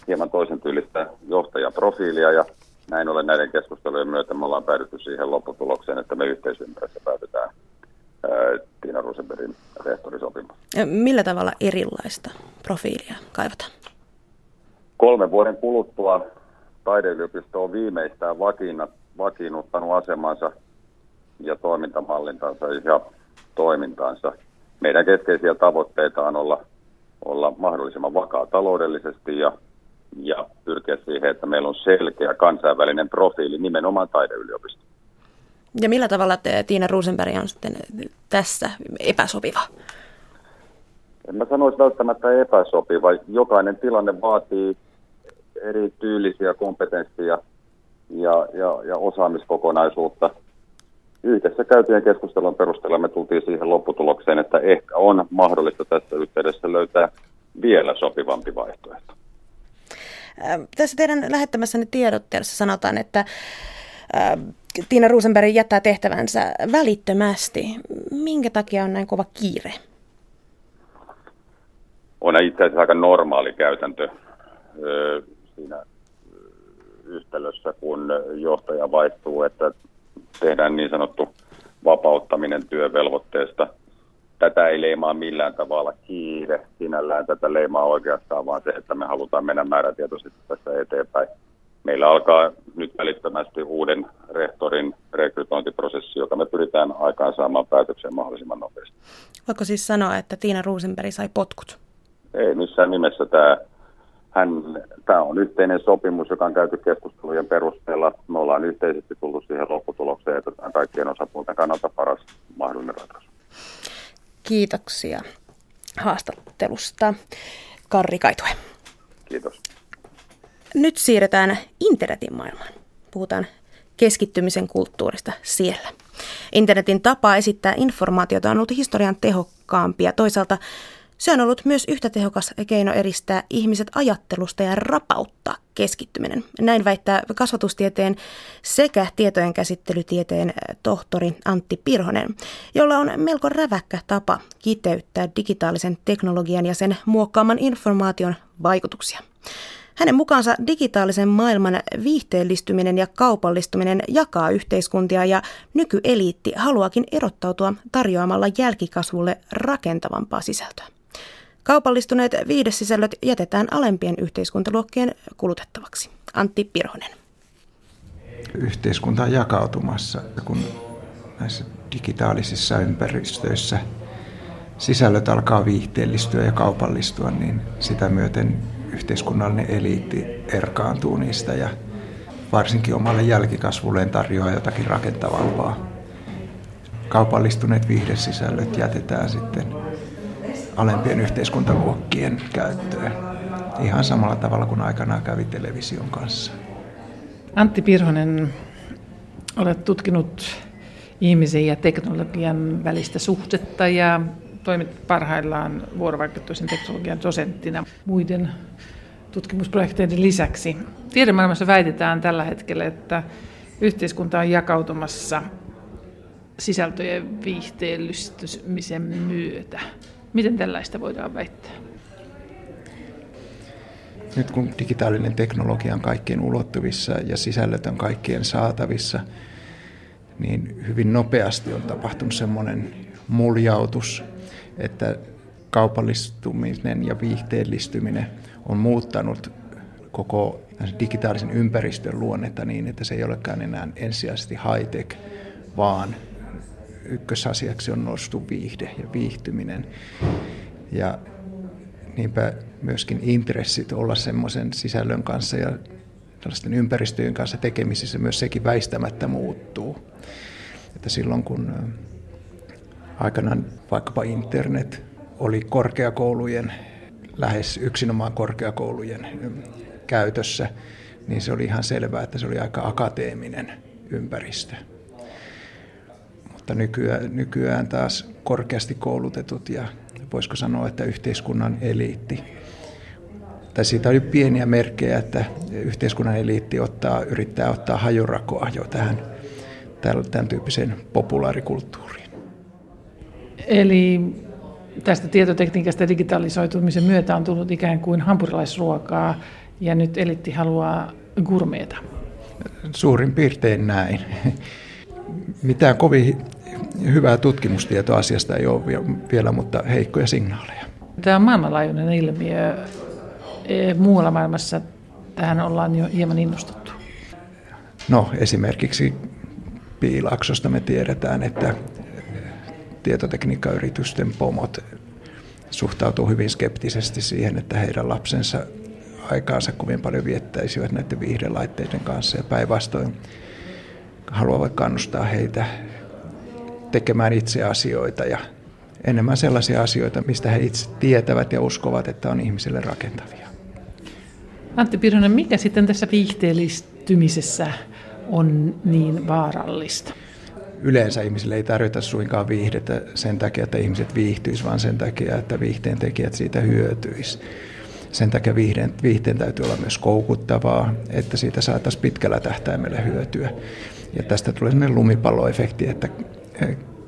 hieman toisen tyylistä johtajaprofiilia ja näin ollen näiden keskustelujen myötä me ollaan päädytty siihen lopputulokseen, että me yhteisymmärrässä päätetään Tiina Rosenbergin rehtorisopimus. Millä tavalla erilaista profiilia kaivataan? Kolmen vuoden kuluttua taideyliopisto on viimeistään vakiinnuttanut asemansa ja toimintamallintansa ja toimintaansa. Meidän keskeisiä tavoitteita on olla, olla mahdollisimman vakaa taloudellisesti ja, ja pyrkiä siihen, että meillä on selkeä kansainvälinen profiili nimenomaan taideyliopisto. Ja millä tavalla te, Tiina Rosenberg on sitten tässä epäsopiva? En mä sanoisi välttämättä epäsopiva. Jokainen tilanne vaatii eri tyylisiä kompetenssia ja, ja, ja osaamiskokonaisuutta – yhdessä käytyjen keskustelun perusteella me tultiin siihen lopputulokseen, että ehkä on mahdollista tässä yhteydessä löytää vielä sopivampi vaihtoehto. Tässä teidän lähettämässänne tiedotteessa sanotaan, että Tiina Rosenberg jättää tehtävänsä välittömästi. Minkä takia on näin kova kiire? On itse asiassa aika normaali käytäntö siinä yhtälössä, kun johtaja vaihtuu, että tehdään niin sanottu vapauttaminen työvelvoitteesta. Tätä ei leimaa millään tavalla. Sinällään tätä leimaa oikeastaan vaan se, että me halutaan mennä määrätietoisesti tässä eteenpäin. Meillä alkaa nyt välittömästi uuden rehtorin rekrytointiprosessi, joka me pyritään aikaan saamaan päätökseen mahdollisimman nopeasti. Voiko siis sanoa, että Tiina Rosenberg sai potkut? Ei missään nimessä tämä hän, tämä on yhteinen sopimus, joka on käyty keskustelujen perusteella. Me ollaan yhteisesti tullut siihen lopputulokseen, että tämä on kaikkien osapuolten kannalta paras mahdollinen ratkaisu. Kiitoksia haastattelusta. Karri Kaitue. Kiitos. Nyt siirretään internetin maailmaan. Puhutaan keskittymisen kulttuurista siellä. Internetin tapa esittää informaatiota on ollut historian tehokkaampi ja toisaalta se on ollut myös yhtä tehokas keino eristää ihmiset ajattelusta ja rapauttaa keskittyminen. Näin väittää kasvatustieteen sekä tietojen käsittelytieteen tohtori Antti Pirhonen, jolla on melko räväkkä tapa kiteyttää digitaalisen teknologian ja sen muokkaaman informaation vaikutuksia. Hänen mukaansa digitaalisen maailman viihteellistyminen ja kaupallistuminen jakaa yhteiskuntia ja nykyeliitti haluakin erottautua tarjoamalla jälkikasvulle rakentavampaa sisältöä. Kaupallistuneet viidesisällöt jätetään alempien yhteiskuntaluokkien kulutettavaksi. Antti Pirhonen. Yhteiskunta on jakautumassa, kun näissä digitaalisissa ympäristöissä sisällöt alkaa viihteellistyä ja kaupallistua, niin sitä myöten yhteiskunnallinen eliitti erkaantuu niistä ja varsinkin omalle jälkikasvulleen tarjoaa jotakin rakentavampaa. Kaupallistuneet viihdesisällöt jätetään sitten alempien yhteiskuntaluokkien käyttöön. Ihan samalla tavalla kuin aikanaan kävi television kanssa. Antti Pirhonen, olet tutkinut ihmisen ja teknologian välistä suhdetta ja toimit parhaillaan vuorovaikutteisen teknologian dosenttina muiden tutkimusprojekteiden lisäksi. Tiedemaailmassa väitetään tällä hetkellä, että yhteiskunta on jakautumassa sisältöjen viihteellistymisen myötä. Miten tällaista voidaan väittää? Nyt kun digitaalinen teknologia on kaikkien ulottuvissa ja sisällöt on kaikkien saatavissa, niin hyvin nopeasti on tapahtunut semmoinen muljautus, että kaupallistuminen ja viihteellistyminen on muuttanut koko digitaalisen ympäristön luonnetta niin, että se ei olekaan enää ensisijaisesti high-tech, vaan ykkösasiaksi on noustu viihde ja viihtyminen. Ja niinpä myöskin intressit olla semmoisen sisällön kanssa ja tällaisten ympäristöjen kanssa tekemisissä myös sekin väistämättä muuttuu. Että silloin kun aikanaan vaikkapa internet oli korkeakoulujen, lähes yksinomaan korkeakoulujen käytössä, niin se oli ihan selvää, että se oli aika akateeminen ympäristö mutta nykyään, nykyään taas korkeasti koulutetut ja voisiko sanoa, että yhteiskunnan eliitti. Tai siitä oli pieniä merkkejä, että yhteiskunnan eliitti ottaa, yrittää ottaa hajurakoa jo tähän tämän tyyppiseen populaarikulttuuriin. Eli tästä tietotekniikasta ja digitalisoitumisen myötä on tullut ikään kuin hampurilaisruokaa ja nyt elitti haluaa gurmeeta. Suurin piirtein näin. Mitään kovin hyvää tutkimustietoa asiasta ei ole vielä, mutta heikkoja signaaleja. Tämä on maailmanlaajuinen ilmiö. E, muualla maailmassa tähän ollaan jo hieman innostuttu. No esimerkiksi Piilaksosta me tiedetään, että tietotekniikkayritysten pomot suhtautuu hyvin skeptisesti siihen, että heidän lapsensa aikaansa kovin paljon viettäisivät näiden viihdelaitteiden kanssa ja päinvastoin haluavat kannustaa heitä tekemään itse asioita ja enemmän sellaisia asioita, mistä he itse tietävät ja uskovat, että on ihmisille rakentavia. Antti Pironen, mikä sitten tässä viihteellistymisessä on niin vaarallista? Yleensä ihmisille ei tarjota suinkaan viihdettä sen takia, että ihmiset viihtyisivät, vaan sen takia, että viihteen tekijät siitä hyötyisivät. Sen takia viihteen, viihteen täytyy olla myös koukuttavaa, että siitä saataisiin pitkällä tähtäimellä hyötyä. Ja tästä tulee sellainen lumipalloefekti, että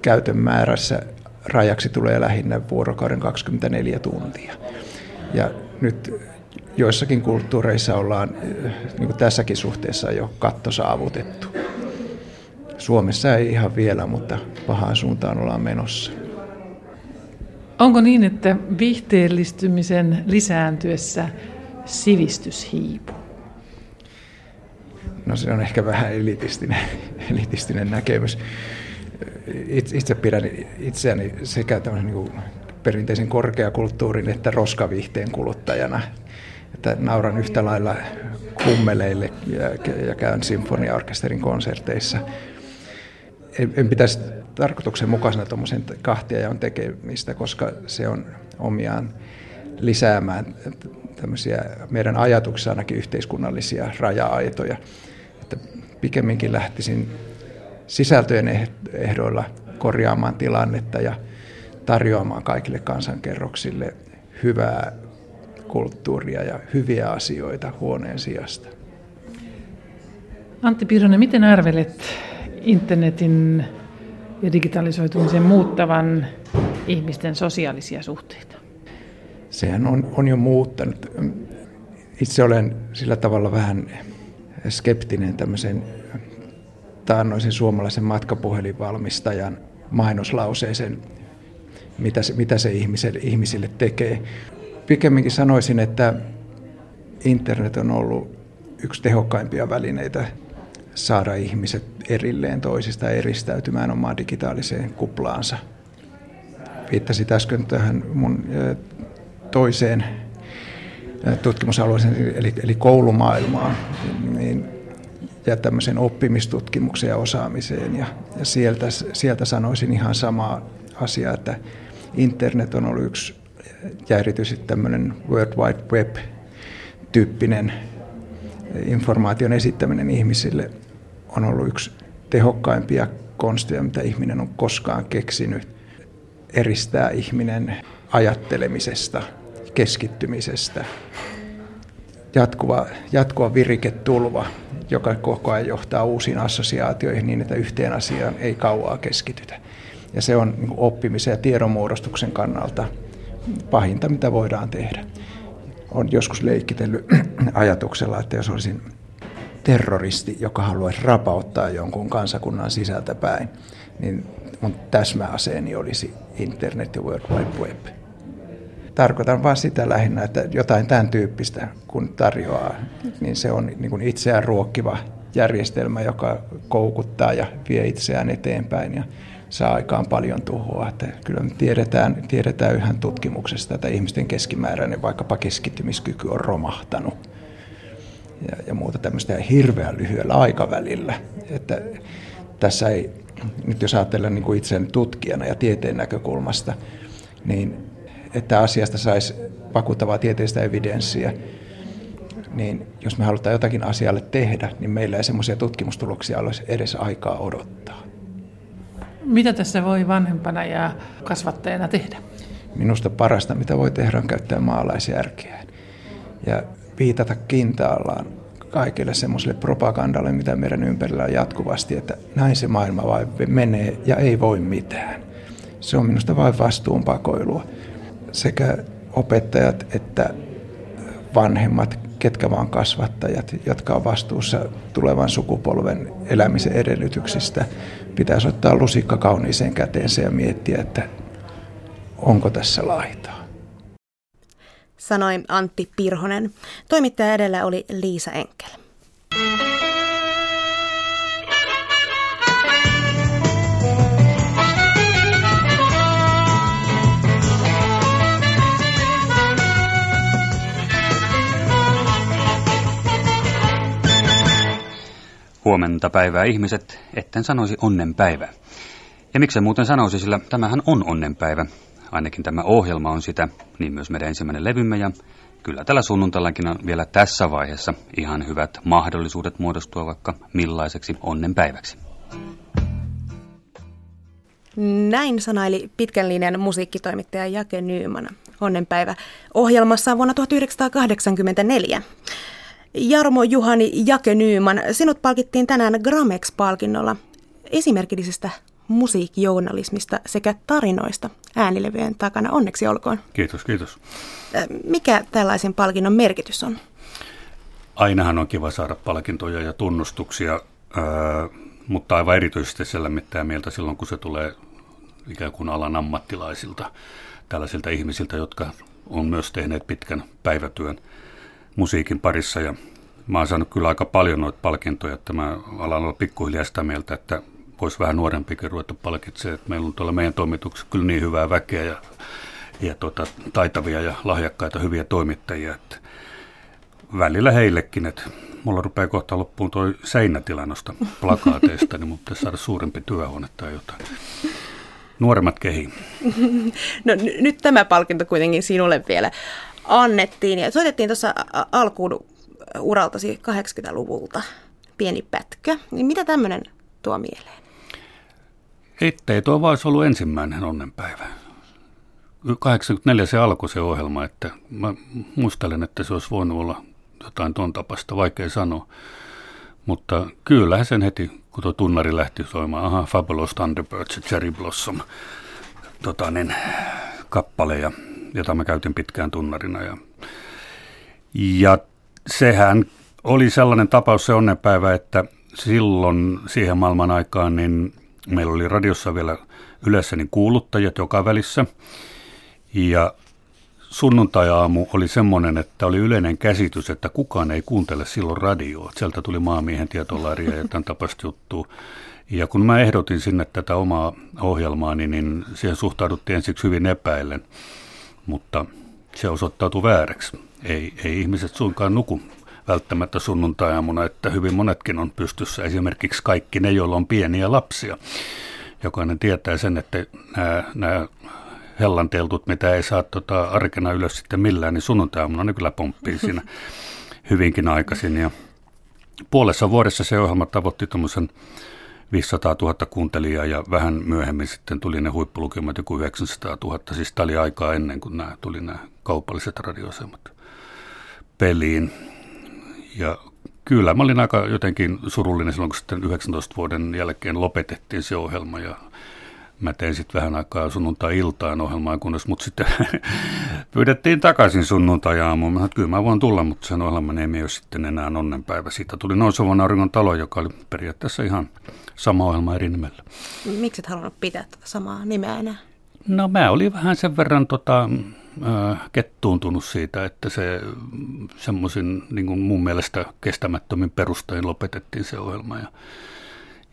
käytön määrässä rajaksi tulee lähinnä vuorokauden 24 tuntia. Ja nyt joissakin kulttuureissa ollaan niin kuin tässäkin suhteessa jo katto saavutettu. Suomessa ei ihan vielä, mutta pahaan suuntaan ollaan menossa. Onko niin, että viihteellistymisen lisääntyessä sivistys hiipuu? No se on ehkä vähän elitistinen, elitistinen näkemys itse pidän itseäni sekä niin kuin perinteisen korkeakulttuurin että roskaviihteen kuluttajana. että nauran yhtä lailla kummeleille ja, ja käyn sinfoniaorkesterin konserteissa. En, en pitäisi tarkoituksenmukaisena tuommoisen kahtia on tekemistä, koska se on omiaan lisäämään tämmöisiä meidän ajatuksissa ainakin yhteiskunnallisia raja-aitoja. Että pikemminkin lähtisin sisältöjen ehdoilla korjaamaan tilannetta ja tarjoamaan kaikille kansankerroksille hyvää kulttuuria ja hyviä asioita huoneen sijasta. Antti Piironen, miten arvelet internetin ja digitalisoitumisen muuttavan ihmisten sosiaalisia suhteita? Sehän on, on jo muuttanut. Itse olen sillä tavalla vähän skeptinen tämmöisen taannoisen suomalaisen matkapuhelinvalmistajan mainoslauseeseen, mitä se, mitä se ihmisille, ihmisille tekee. Pikemminkin sanoisin, että internet on ollut yksi tehokkaimpia välineitä saada ihmiset erilleen toisista eristäytymään omaan digitaaliseen kuplaansa. Viittasit äsken tähän mun toiseen tutkimusalueeseen, eli, eli koulumaailmaan, niin, ja tämmöisen oppimistutkimukseen ja osaamiseen. Ja, ja sieltä, sieltä sanoisin ihan samaa asiaa, että internet on ollut yksi ja erityisesti tämmöinen World Wide Web-tyyppinen informaation esittäminen ihmisille on ollut yksi tehokkaimpia konsteja, mitä ihminen on koskaan keksinyt. Eristää ihminen ajattelemisesta, keskittymisestä. Jatkuva, jatkuva viriketulva, joka koko ajan johtaa uusiin assosiaatioihin niin, että yhteen asiaan ei kauaa keskitytä. Ja se on niin oppimisen ja tiedonmuodostuksen kannalta pahinta, mitä voidaan tehdä. On joskus leikkitellyt ajatuksella, että jos olisin terroristi, joka haluaisi rapauttaa jonkun kansakunnan sisältä päin, niin mun täsmäaseeni olisi internet ja World Wide Web. Tarkoitan vain sitä lähinnä, että jotain tämän tyyppistä kun tarjoaa, niin se on niin kuin itseään ruokkiva järjestelmä, joka koukuttaa ja vie itseään eteenpäin ja saa aikaan paljon tuhoa. Että kyllä me tiedetään, tiedetään yhä tutkimuksesta, että ihmisten keskimääräinen vaikkapa keskittymiskyky on romahtanut ja, ja muuta tämmöistä hirveän lyhyellä aikavälillä. Että tässä ei, nyt jos ajatellaan niin kuin tutkijana ja tieteen näkökulmasta, niin että asiasta saisi vakuuttavaa tieteellistä evidenssiä, niin jos me halutaan jotakin asialle tehdä, niin meillä ei semmoisia tutkimustuloksia olisi edes aikaa odottaa. Mitä tässä voi vanhempana ja kasvattajana tehdä? Minusta parasta, mitä voi tehdä, on käyttää maalaisjärkeä ja viitata kintaallaan kaikille semmoiselle propagandalle, mitä meidän ympärillä on jatkuvasti, että näin se maailma vain menee ja ei voi mitään. Se on minusta vain vastuunpakoilua. Sekä opettajat että vanhemmat, ketkä vaan kasvattajat, jotka on vastuussa tulevan sukupolven elämisen edellytyksistä, pitäisi ottaa lusikka kauniiseen käteensä ja miettiä, että onko tässä laitaa. Sanoi Antti Pirhonen. Toimittaja edellä oli Liisa Enkel. Huomenta päivää ihmiset, etten sanoisi onnenpäivä. Ja miksi muuten sanoisi, sillä tämähän on onnenpäivä. Ainakin tämä ohjelma on sitä, niin myös meidän ensimmäinen levymme ja kyllä tällä sunnuntaillakin on vielä tässä vaiheessa ihan hyvät mahdollisuudet muodostua vaikka millaiseksi onnenpäiväksi. Näin sanaili pitkän linjan musiikkitoimittaja Jake Nyyman. Onnenpäivä ohjelmassa vuonna 1984. Jarmo Juhani Jake Nyyman, sinut palkittiin tänään Gramex-palkinnolla esimerkillisestä musiikkijournalismista sekä tarinoista äänilevyjen takana. Onneksi olkoon. Kiitos, kiitos. Mikä tällaisen palkinnon merkitys on? Ainahan on kiva saada palkintoja ja tunnustuksia, mutta aivan erityisesti se lämmittää mieltä silloin, kun se tulee ikään kuin alan ammattilaisilta, tällaisilta ihmisiltä, jotka on myös tehneet pitkän päivätyön musiikin parissa ja mä oon saanut kyllä aika paljon noita palkintoja, että mä alan olla pikkuhiljaa sitä mieltä, että voisi vähän nuorempikin ruveta palkitsemaan. Että meillä on tuolla meidän toimituksessa kyllä niin hyvää väkeä ja, ja tota, taitavia ja lahjakkaita hyviä toimittajia. Että välillä heillekin, että mulla rupeaa kohta loppuun tuo seinätila noista plakaateista, niin pitäisi saada suurempi työhuone tai jotain. Nuoremmat kehi. No n- nyt tämä palkinto kuitenkin sinulle vielä annettiin ja soitettiin tuossa alkuun uraltasi 80-luvulta pieni pätkä. Niin mitä tämmöinen tuo mieleen? Ettei tuo vaan ollut ensimmäinen onnenpäivä. 84 se alkoi se ohjelma, että mä muistelen, että se olisi voinut olla jotain ton tapasta, vaikea sanoa. Mutta kyllä sen heti, kun tuo tunnari lähti soimaan, aha, Fabulous Thunderbirds ja Cherry Blossom, tota, niin, kappale, ja, jota mä käytin pitkään tunnarina. Ja, ja sehän oli sellainen tapaus se onnenpäivä, että silloin siihen maailman aikaan niin meillä oli radiossa vielä yleensä niin kuuluttajat joka välissä. Ja sunnuntai-aamu oli semmoinen, että oli yleinen käsitys, että kukaan ei kuuntele silloin radioa. Sieltä tuli maamiehen tietolaria ja tämän tapasta juttua. Ja kun mä ehdotin sinne tätä omaa ohjelmaani, niin siihen suhtauduttiin ensiksi hyvin epäillen, mutta se osoittautui vääräksi. Ei, ei ihmiset suinkaan nuku välttämättä sunnuntai-aamuna, että hyvin monetkin on pystyssä, esimerkiksi kaikki ne, joilla on pieniä lapsia. Jokainen tietää sen, että nämä, nämä hellanteltut, mitä ei saa tota, arkena ylös sitten millään, niin sunnuntai-aamuna ne kyllä pomppii siinä hyvinkin aikaisin. Ja puolessa vuodessa se ohjelma tavoitti tuommoisen 500 000 kuuntelijaa ja vähän myöhemmin sitten tuli ne huippulukemat joku 900 000. Siis tämä oli aikaa ennen kuin nämä tuli nämä kaupalliset radioasemat peliin. Ja kyllä mä olin aika jotenkin surullinen silloin, kun sitten 19 vuoden jälkeen lopetettiin se ohjelma ja mä tein sitten vähän aikaa sunnuntai-iltaan ohjelmaa, kunnes mut sitten pyydettiin takaisin sunnuntai-aamuun. Mä kyllä mä voin tulla, mutta sen ohjelman ei ole sitten enää onnenpäivä. Siitä tuli Nousevan auringon talo, joka oli periaatteessa ihan sama ohjelma eri nimellä. Miksi et halunnut pitää tätä samaa nimeä enää? No mä olin vähän sen verran tota, kettuuntunut siitä, että se semmoisin niin mun mielestä kestämättömin perustein lopetettiin se ohjelma. Ja,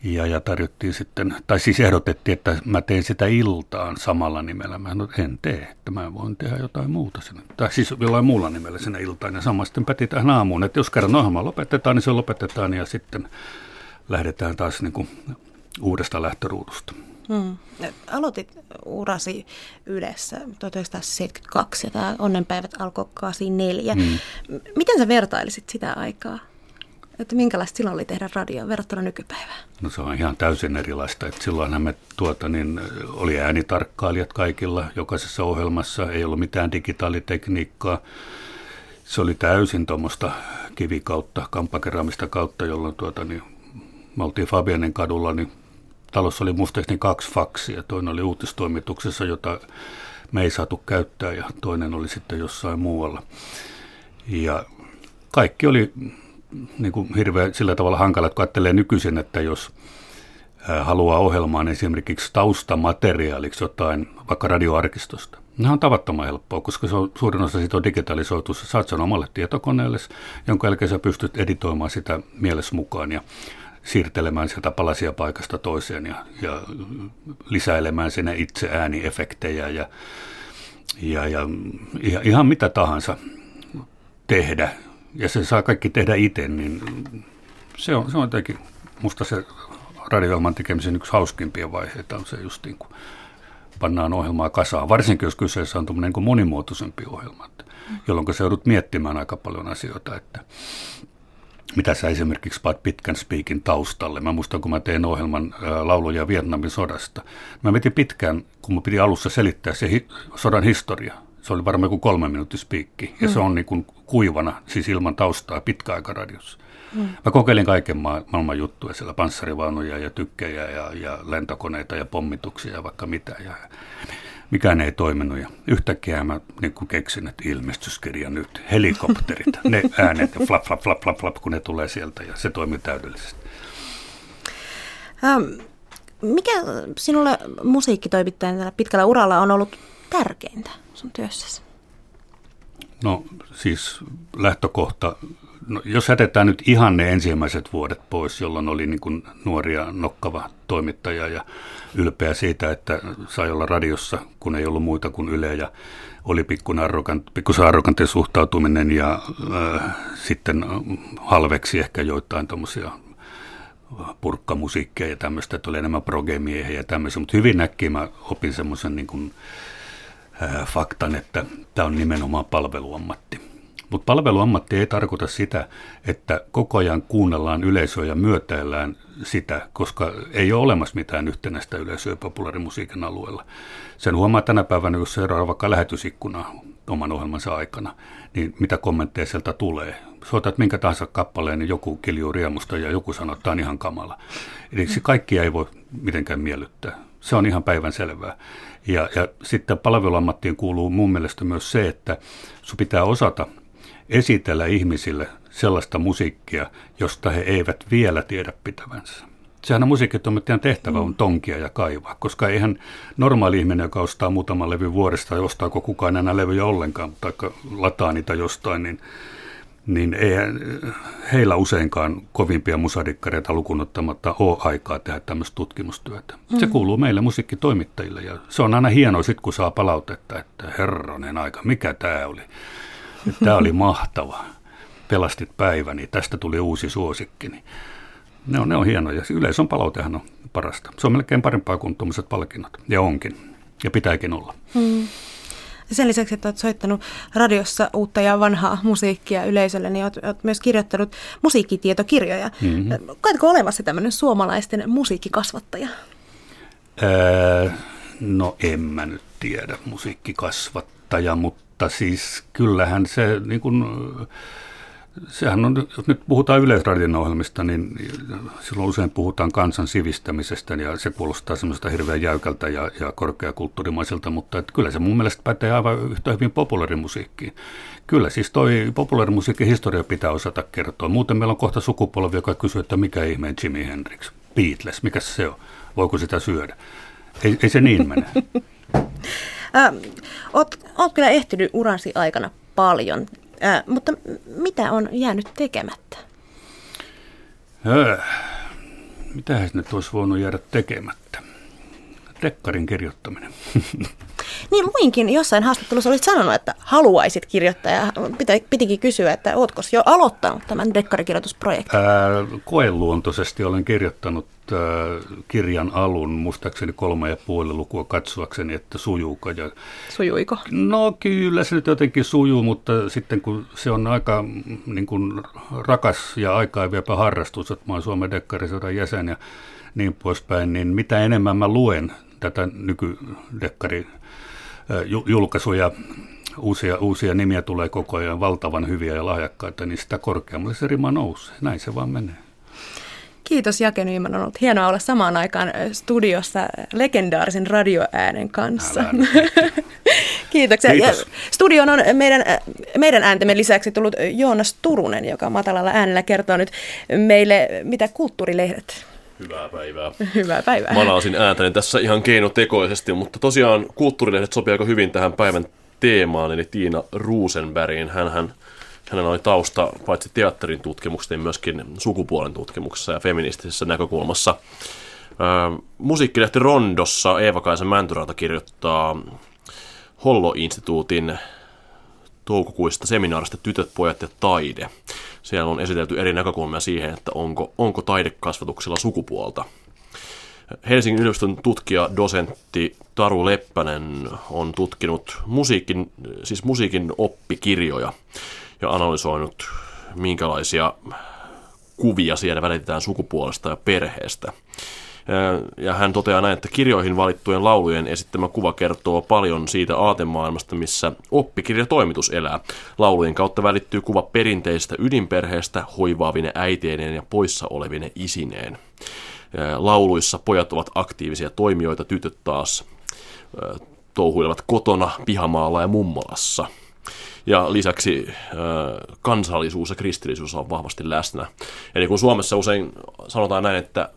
ja, ja tarjottiin sitten, tai siis ehdotettiin, että mä teen sitä iltaan samalla nimellä. Mä en tee, että mä voin tehdä jotain muuta sinne. Tai siis jollain muulla nimellä sinne iltaan. Ja sama sitten päti tähän aamuun, että jos kerran ohjelma lopetetaan, niin se lopetetaan ja sitten lähdetään taas niin kuin uudesta lähtöruudusta. Hmm. Aloitit urasi Ylessä 1972 ja tämä Onnenpäivät alkoi 84. Hmm. Miten sä vertailisit sitä aikaa? Että minkälaista silloin oli tehdä radio verrattuna nykypäivään? No se on ihan täysin erilaista. Että silloinhan me tuota, niin, oli äänitarkkailijat kaikilla jokaisessa ohjelmassa, ei ollut mitään digitaalitekniikkaa. Se oli täysin tuommoista kivikautta, kamppakeraamista kautta, jolloin tuota, niin, me oltiin Fabianen kadulla, niin talossa oli muistaakseni kaksi faksia. Toinen oli uutistoimituksessa, jota me ei saatu käyttää ja toinen oli sitten jossain muualla. Ja kaikki oli niin kuin hirveän sillä tavalla hankala, että kun ajattelee nykyisin, että jos haluaa ohjelmaan esimerkiksi taustamateriaaliksi jotain vaikka radioarkistosta. Nämä on tavattoman helppoa, koska se on, suurin osa siitä on digitalisoitu. Sä saat sen omalle tietokoneelle, jonka jälkeen sä pystyt editoimaan sitä mielessä mukaan ja siirtelemään sieltä palasia paikasta toiseen ja, ja lisäilemään sinne itse ääniefektejä ja, ja, ja ihan mitä tahansa tehdä. Ja se saa kaikki tehdä itse, niin se on, se on jotenkin musta se radioilman tekemisen yksi hauskimpia vaiheita on se just niin kuin pannaan ohjelmaa kasaan, varsinkin jos kyseessä on niin monimuotoisempi ohjelma, jolloin se joudut miettimään aika paljon asioita, että mitä sä esimerkiksi paat pitkän spiikin taustalle. Mä muistan, kun mä tein ohjelman lauluja Vietnamin sodasta. Mä metin pitkään, kun mä piti alussa selittää se hi- sodan historia. Se oli varmaan kuin kolme minuutin spiikki. Ja mm. se on niin kuin kuivana, siis ilman taustaa, radiossa. Mm. Mä kokeilin kaiken ma- maailman juttuja, siellä panssarivaunuja ja tykkejä ja, ja lentokoneita ja pommituksia ja vaikka mitä. Ja mikään ei toiminut ja yhtäkkiä mä niin kun keksin, että ilmestyskirja nyt, helikopterit, ne äänet ja flap, flap, flap, flap, flap, kun ne tulee sieltä ja se toimii täydellisesti. Ähm, mikä sinulle musiikkitoimittajana pitkällä uralla on ollut tärkeintä sun työssäsi? No siis lähtökohta no, jos jätetään nyt ihan ne ensimmäiset vuodet pois, jolloin oli niin nuoria nokkava toimittaja ja ylpeä siitä, että sai olla radiossa, kun ei ollut muita kuin Yle ja oli pikkusen arrogant, arrogantti suhtautuminen ja äh, sitten halveksi ehkä joitain tuommoisia purkkamusiikkia ja tämmöistä, että oli enemmän progemiehiä ja tämmöisiä, mutta hyvin näkkiä mä opin semmoisen niin faktan, että tämä on nimenomaan palveluammatti. Mutta palveluammatti ei tarkoita sitä, että koko ajan kuunnellaan yleisöä ja myötäillään sitä, koska ei ole olemassa mitään yhtenäistä yleisöä populaarimusiikin alueella. Sen huomaa tänä päivänä, jos seuraa vaikka lähetysikkunaa oman ohjelmansa aikana, niin mitä kommentteja sieltä tulee. Soitat minkä tahansa kappaleen, niin joku kiljuu riemusta ja joku sanoo, että on ihan kamala. Eli se kaikkia ei voi mitenkään miellyttää. Se on ihan päivän selvää. Ja, ja sitten palveluammattiin kuuluu mun mielestä myös se, että sun pitää osata esitellä ihmisille sellaista musiikkia, josta he eivät vielä tiedä pitävänsä. Sehän on musiikkitoimittajan tehtävä on tonkia ja kaivaa, koska eihän normaali ihminen, joka ostaa muutaman levy vuodesta ja ostaako kukaan enää levyjä ollenkaan, tai lataa niitä jostain, niin, niin ei heillä useinkaan kovimpia musadikkareita lukunottamatta ole aikaa tehdä tämmöistä tutkimustyötä. Se mm. kuuluu meille musiikkitoimittajille ja se on aina hienoa sit, kun saa palautetta, että herranen aika, mikä tämä oli. Tämä oli mahtava. Pelastit päiväni, tästä tuli uusi suosikki. Ne on, ne on hienoja. Yleisön palautehan on parasta. Se on melkein parempaa kuin tuommoiset palkinnot. Ja onkin. Ja pitääkin olla. Hmm. Sen lisäksi, että olet soittanut radiossa uutta ja vanhaa musiikkia yleisölle, niin olet, olet myös kirjoittanut musiikkitietokirjoja. Mm-hmm. Koetko olemassa tämmöinen suomalaisten musiikkikasvattaja? Öö, no en mä nyt tiedä musiikkikasvattaja, mutta mutta siis kyllähän se, niin kuin, sehän on, jos nyt puhutaan yleisradion ohjelmista, niin silloin usein puhutaan kansan sivistämisestä ja se kuulostaa semmoista hirveän jäykältä ja, ja korkeakulttuurimaiselta, mutta että kyllä se mun mielestä pätee aivan yhtä hyvin populaarimusiikkiin. Kyllä siis toi populaarimusiikin historia pitää osata kertoa. Muuten meillä on kohta sukupolvi, joka kysyy, että mikä ihmeen Jimi Hendrix, Beatles, mikä se on, voiko sitä syödä. Ei, ei se niin mene. Oot kyllä ehtinyt uransi aikana paljon, äh, mutta mitä on jäänyt tekemättä? Äh, mitähän nyt olisi voinut jäädä tekemättä? Dekkarin kirjoittaminen. Niin luinkin jossain haastattelussa olit sanonut, että haluaisit kirjoittaa ja pitä, pitikin kysyä, että ootko jo aloittanut tämän dekkarikirjoitusprojektin? Ää, koeluontoisesti olen kirjoittanut ää, kirjan alun, muistaakseni kolme ja puoli lukua katsoakseni, että sujuuko. Ja, Sujuiko? No kyllä se nyt jotenkin sujuu, mutta sitten kun se on aika niin kuin, rakas ja aikaa viepä harrastus, että mä oon Suomen dekkarisodan jäsen ja niin poispäin, niin mitä enemmän mä luen tätä nykydekkari julkaisuja, uusia, uusia nimiä tulee koko ajan, valtavan hyviä ja lahjakkaita, niin sitä korkeammalle se rima nousee. Näin se vaan menee. Kiitos Jake Nyman. On ollut hienoa olla samaan aikaan studiossa legendaarisen radioäänen kanssa. Kiitoksia. Kiitos. Ja studioon on meidän, meidän ääntemme lisäksi tullut Joonas Turunen, joka matalalla äänellä kertoo nyt meille, mitä kulttuurilehdet Hyvää päivää. Hyvää päivää. Manaasin ääntäni tässä ihan keinotekoisesti, mutta tosiaan kulttuurilehdet sopii aika hyvin tähän päivän teemaan, eli Tiina Ruusenbergin. Hänhän, hänellä oli tausta paitsi teatterin tutkimuksessa, niin myöskin sukupuolen tutkimuksessa ja feministisessä näkökulmassa. Äh, musiikkilehti Rondossa Eeva-Kaisa Mäntyrata kirjoittaa Hollo-instituutin toukokuista seminaarista Tytöt, pojat ja taide. Siellä on esitelty eri näkökulmia siihen, että onko, onko taidekasvatuksella sukupuolta. Helsingin yliopiston tutkija, dosentti Taru Leppänen on tutkinut musiikin, siis musiikin oppikirjoja ja analysoinut, minkälaisia kuvia siellä välitetään sukupuolesta ja perheestä. Ja hän toteaa näin, että kirjoihin valittujen laulujen esittämä kuva kertoo paljon siitä aatemaailmasta, missä oppikirjatoimitus elää. Laulujen kautta välittyy kuva perinteistä ydinperheestä hoivaavine äiteineen ja poissa olevine isineen. Lauluissa pojat ovat aktiivisia toimijoita, tytöt taas touhuilevat kotona, pihamaalla ja mummolassa. Ja lisäksi kansallisuus ja kristillisyys on vahvasti läsnä. Eli kun Suomessa usein sanotaan näin, että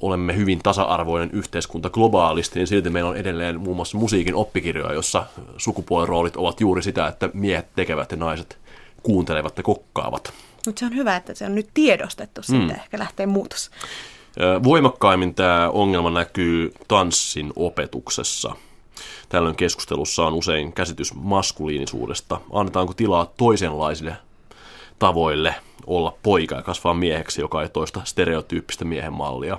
olemme hyvin tasa-arvoinen yhteiskunta globaalisti, niin silti meillä on edelleen muun muassa musiikin oppikirjoja, jossa sukupuoliroolit ovat juuri sitä, että miehet tekevät ja naiset kuuntelevat ja kokkaavat. Mutta se on hyvä, että se on nyt tiedostettu, siitä mm. ehkä lähtee muutos. Voimakkaimmin tämä ongelma näkyy tanssin opetuksessa. Tällöin keskustelussa on usein käsitys maskuliinisuudesta. Annetaanko tilaa toisenlaisille tavoille olla poika ja kasvaa mieheksi, joka ei toista stereotyyppistä miehen mallia.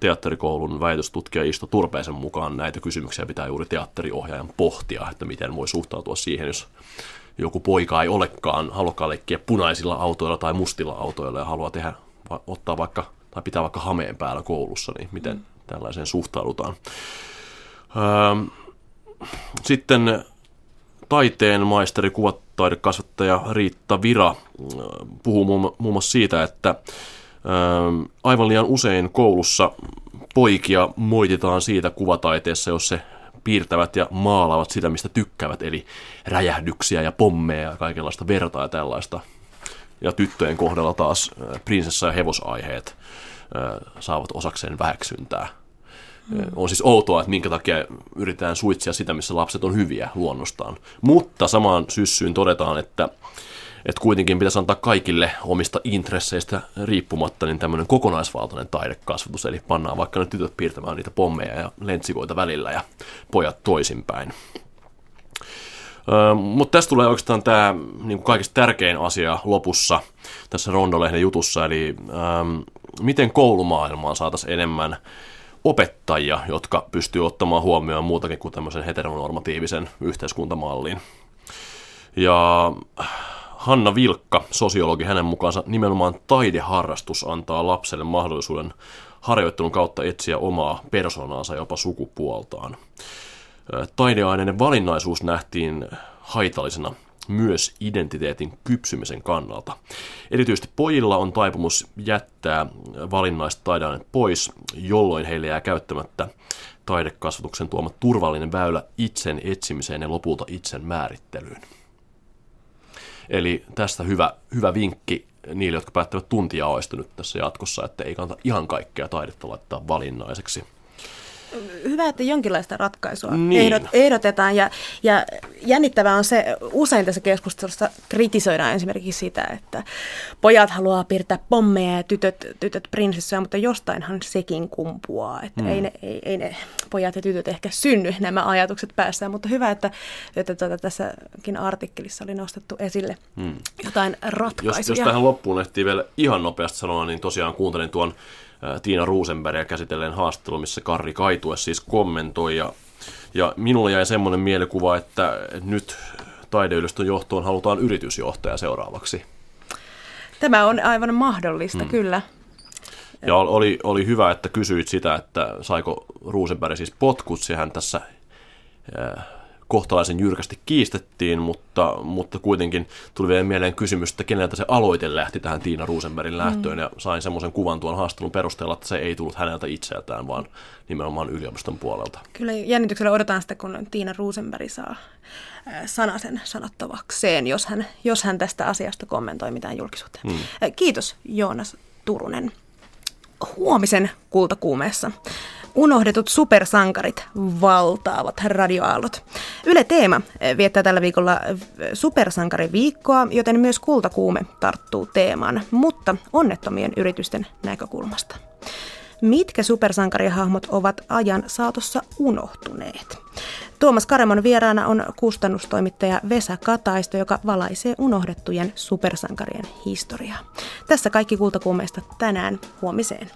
Teatterikoulun väitöstutkija Isto Turpeisen mukaan näitä kysymyksiä pitää juuri teatteriohjaajan pohtia, että miten voi suhtautua siihen, jos joku poika ei olekaan, halukkaan leikkiä punaisilla autoilla tai mustilla autoilla ja haluaa tehdä, ottaa vaikka, tai pitää vaikka hameen päällä koulussa, niin miten tällaiseen suhtaudutaan. Sitten taiteen maisteri, kuvataidekasvattaja Riitta Vira puhuu muun muassa siitä, että aivan liian usein koulussa poikia moititaan siitä kuvataiteessa, jos se piirtävät ja maalaavat sitä, mistä tykkäävät, eli räjähdyksiä ja pommeja ja kaikenlaista vertaa ja tällaista. Ja tyttöjen kohdalla taas prinsessa- ja hevosaiheet saavat osakseen väheksyntää. Mm. On siis outoa, että minkä takia yritetään suitsia sitä, missä lapset on hyviä luonnostaan. Mutta samaan syssyyn todetaan, että että kuitenkin pitäisi antaa kaikille omista intresseistä riippumatta niin tämmöinen kokonaisvaltainen taidekasvatus, eli pannaan vaikka ne tytöt piirtämään niitä pommeja ja lentsikoita välillä ja pojat toisinpäin. Öö, mutta tässä tulee oikeastaan tämä niin kaikista tärkein asia lopussa tässä Rondolehden jutussa, eli öö, miten koulumaailmaan saataisiin enemmän opettajia, jotka pystyy ottamaan huomioon muutakin kuin tämmöisen heteronormatiivisen yhteiskuntamallin. Ja Hanna Vilkka, sosiologi, hänen mukaansa nimenomaan taideharrastus antaa lapselle mahdollisuuden harjoittelun kautta etsiä omaa persoonaansa jopa sukupuoltaan. Taideaineiden valinnaisuus nähtiin haitallisena myös identiteetin kypsymisen kannalta. Erityisesti pojilla on taipumus jättää valinnaista taideaineet pois, jolloin heille jää käyttämättä taidekasvatuksen tuoma turvallinen väylä itsen etsimiseen ja lopulta itsen määrittelyyn. Eli tästä hyvä, hyvä vinkki niille, jotka päättävät tuntijaoista nyt tässä jatkossa, että ei kannata ihan kaikkea taidetta laittaa valinnaiseksi hyvä, että jonkinlaista ratkaisua niin. ehdot, ehdotetaan. Ja, ja jännittävää on se, usein tässä keskustelussa kritisoidaan esimerkiksi sitä, että pojat haluaa piirtää pommeja ja tytöt, tytöt prinsessoja, mutta jostainhan sekin kumpuaa. Että mm. ei, ne, ei, ei ne pojat ja tytöt ehkä synny nämä ajatukset päässään, mutta hyvä, että, että tuota, tässäkin artikkelissa oli nostettu esille mm. jotain ratkaisuja. Jos, jos tähän loppuun ehtii vielä ihan nopeasti sanoa, niin tosiaan kuuntelin tuon Tiina Ruusenbergia käsitelleen haastattelu, missä Karri Kaitue siis kommentoi. Ja, ja minulle jäi semmoinen mielikuva, että nyt taideylistön johtoon halutaan yritysjohtaja seuraavaksi. Tämä on aivan mahdollista, hmm. kyllä. Ja oli, oli hyvä, että kysyit sitä, että saiko Ruusenberg siis potkut, sehän tässä kohtalaisen jyrkästi kiistettiin, mutta, mutta kuitenkin tuli vielä mieleen kysymys, että keneltä se aloite lähti tähän Tiina Rosenbergin lähtöön, mm. ja sain semmoisen kuvan tuon haastelun perusteella, että se ei tullut häneltä itseltään, vaan nimenomaan yliopiston puolelta. Kyllä jännityksellä odotan sitä, kun Tiina Rosenberg saa sanasen sanottavakseen, jos hän, jos hän tästä asiasta kommentoi mitään julkisuuteen. Mm. Kiitos Joonas Turunen. Huomisen kultakuumeessa unohdetut supersankarit valtaavat radioaallot. Yle Teema viettää tällä viikolla supersankariviikkoa, joten myös kultakuume tarttuu teemaan, mutta onnettomien yritysten näkökulmasta. Mitkä supersankarihahmot ovat ajan saatossa unohtuneet? Tuomas Karemon vieraana on kustannustoimittaja Vesa Kataisto, joka valaisee unohdettujen supersankarien historiaa. Tässä kaikki kultakuumeista tänään huomiseen.